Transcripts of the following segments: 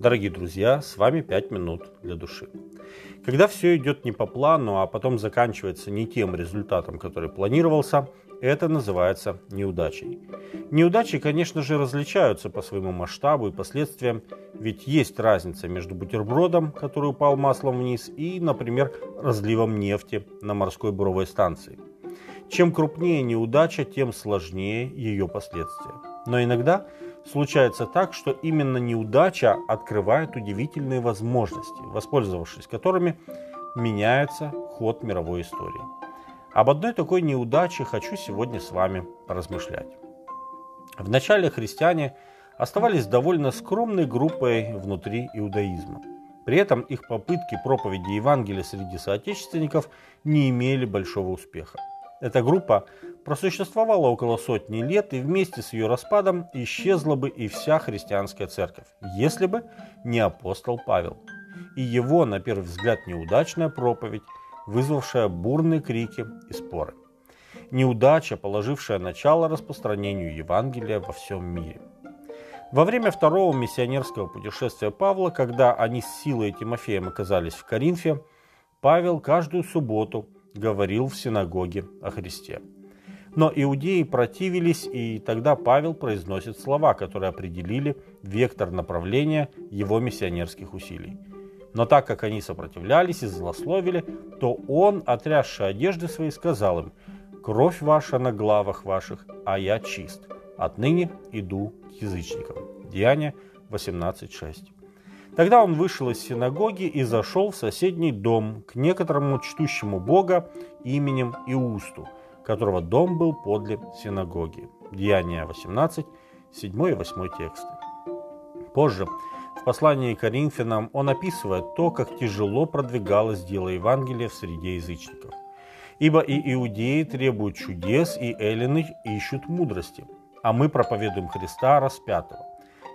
Дорогие друзья, с вами 5 минут для души. Когда все идет не по плану, а потом заканчивается не тем результатом, который планировался, это называется неудачей. Неудачи, конечно же, различаются по своему масштабу и последствиям, ведь есть разница между бутербродом, который упал маслом вниз, и, например, разливом нефти на морской буровой станции. Чем крупнее неудача, тем сложнее ее последствия. Но иногда случается так, что именно неудача открывает удивительные возможности, воспользовавшись которыми меняется ход мировой истории. Об одной такой неудаче хочу сегодня с вами поразмышлять. Вначале христиане оставались довольно скромной группой внутри иудаизма. При этом их попытки проповеди Евангелия среди соотечественников не имели большого успеха. Эта группа просуществовала около сотни лет, и вместе с ее распадом исчезла бы и вся христианская церковь, если бы не апостол Павел. И его, на первый взгляд, неудачная проповедь, вызвавшая бурные крики и споры. Неудача, положившая начало распространению Евангелия во всем мире. Во время второго миссионерского путешествия Павла, когда они с Силой и Тимофеем оказались в Коринфе, Павел каждую субботу говорил в синагоге о Христе. Но иудеи противились, и тогда Павел произносит слова, которые определили вектор направления его миссионерских усилий. Но так как они сопротивлялись и злословили, то он, отрясший одежды свои, сказал им, «Кровь ваша на главах ваших, а я чист. Отныне иду к язычникам». Деяние 18.6. Тогда он вышел из синагоги и зашел в соседний дом к некоторому чтущему Бога именем Иусту – которого дом был подле синагоги. Деяния 18, 7 и 8 тексты. Позже, в послании к Коринфянам, он описывает то, как тяжело продвигалось дело Евангелия в среде язычников. Ибо и иудеи требуют чудес, и эллины ищут мудрости, а мы проповедуем Христа распятого.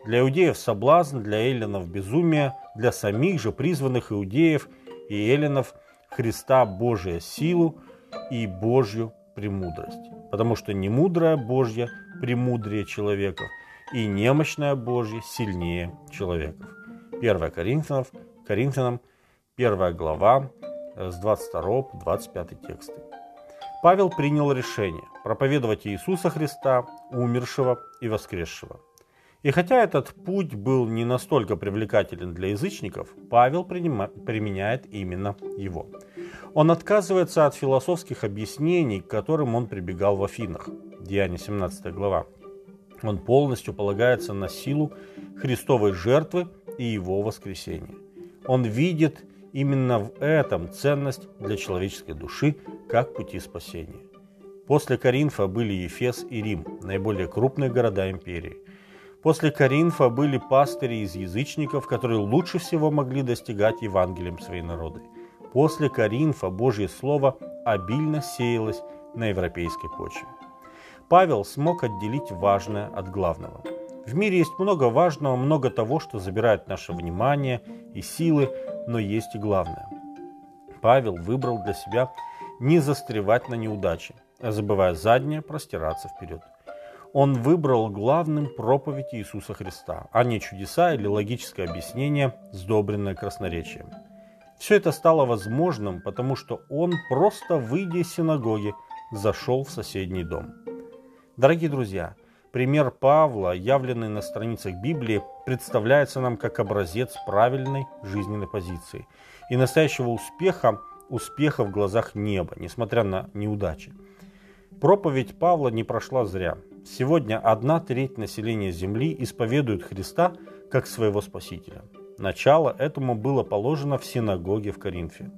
Для иудеев соблазн, для эллинов безумие, для самих же призванных иудеев и эллинов Христа Божия силу и Божью премудрость. Потому что не мудрая Божья премудрее человеков, и немощная Божья сильнее человеков. 1 Коринфянов, Коринфянам, 1 глава, э, с 22 по 25 тексты. Павел принял решение проповедовать Иисуса Христа, умершего и воскресшего. И хотя этот путь был не настолько привлекателен для язычников, Павел применяет именно его. Он отказывается от философских объяснений, к которым он прибегал в Афинах. Деяние 17 глава. Он полностью полагается на силу Христовой жертвы и его воскресения. Он видит именно в этом ценность для человеческой души как пути спасения. После Коринфа были Ефес и Рим, наиболее крупные города империи. После Коринфа были пастыри из язычников, которые лучше всего могли достигать Евангелием свои народы. После Коринфа Божье Слово обильно сеялось на европейской почве. Павел смог отделить важное от главного. В мире есть много важного, много того, что забирает наше внимание и силы, но есть и главное. Павел выбрал для себя не застревать на неудаче, а забывая заднее, простираться вперед он выбрал главным проповедь Иисуса Христа, а не чудеса или логическое объяснение, сдобренное красноречием. Все это стало возможным, потому что он, просто выйдя из синагоги, зашел в соседний дом. Дорогие друзья, пример Павла, явленный на страницах Библии, представляется нам как образец правильной жизненной позиции и настоящего успеха, успеха в глазах неба, несмотря на неудачи. Проповедь Павла не прошла зря. Сегодня одна треть населения Земли исповедует Христа как своего Спасителя. Начало этому было положено в синагоге в Коринфе.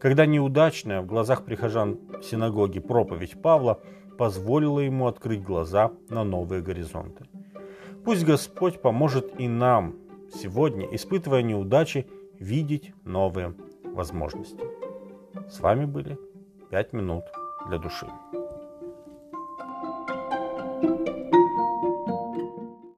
Когда неудачная в глазах прихожан синагоги проповедь Павла позволила ему открыть глаза на новые горизонты. Пусть Господь поможет и нам сегодня, испытывая неудачи, видеть новые возможности. С вами были «Пять минут для души».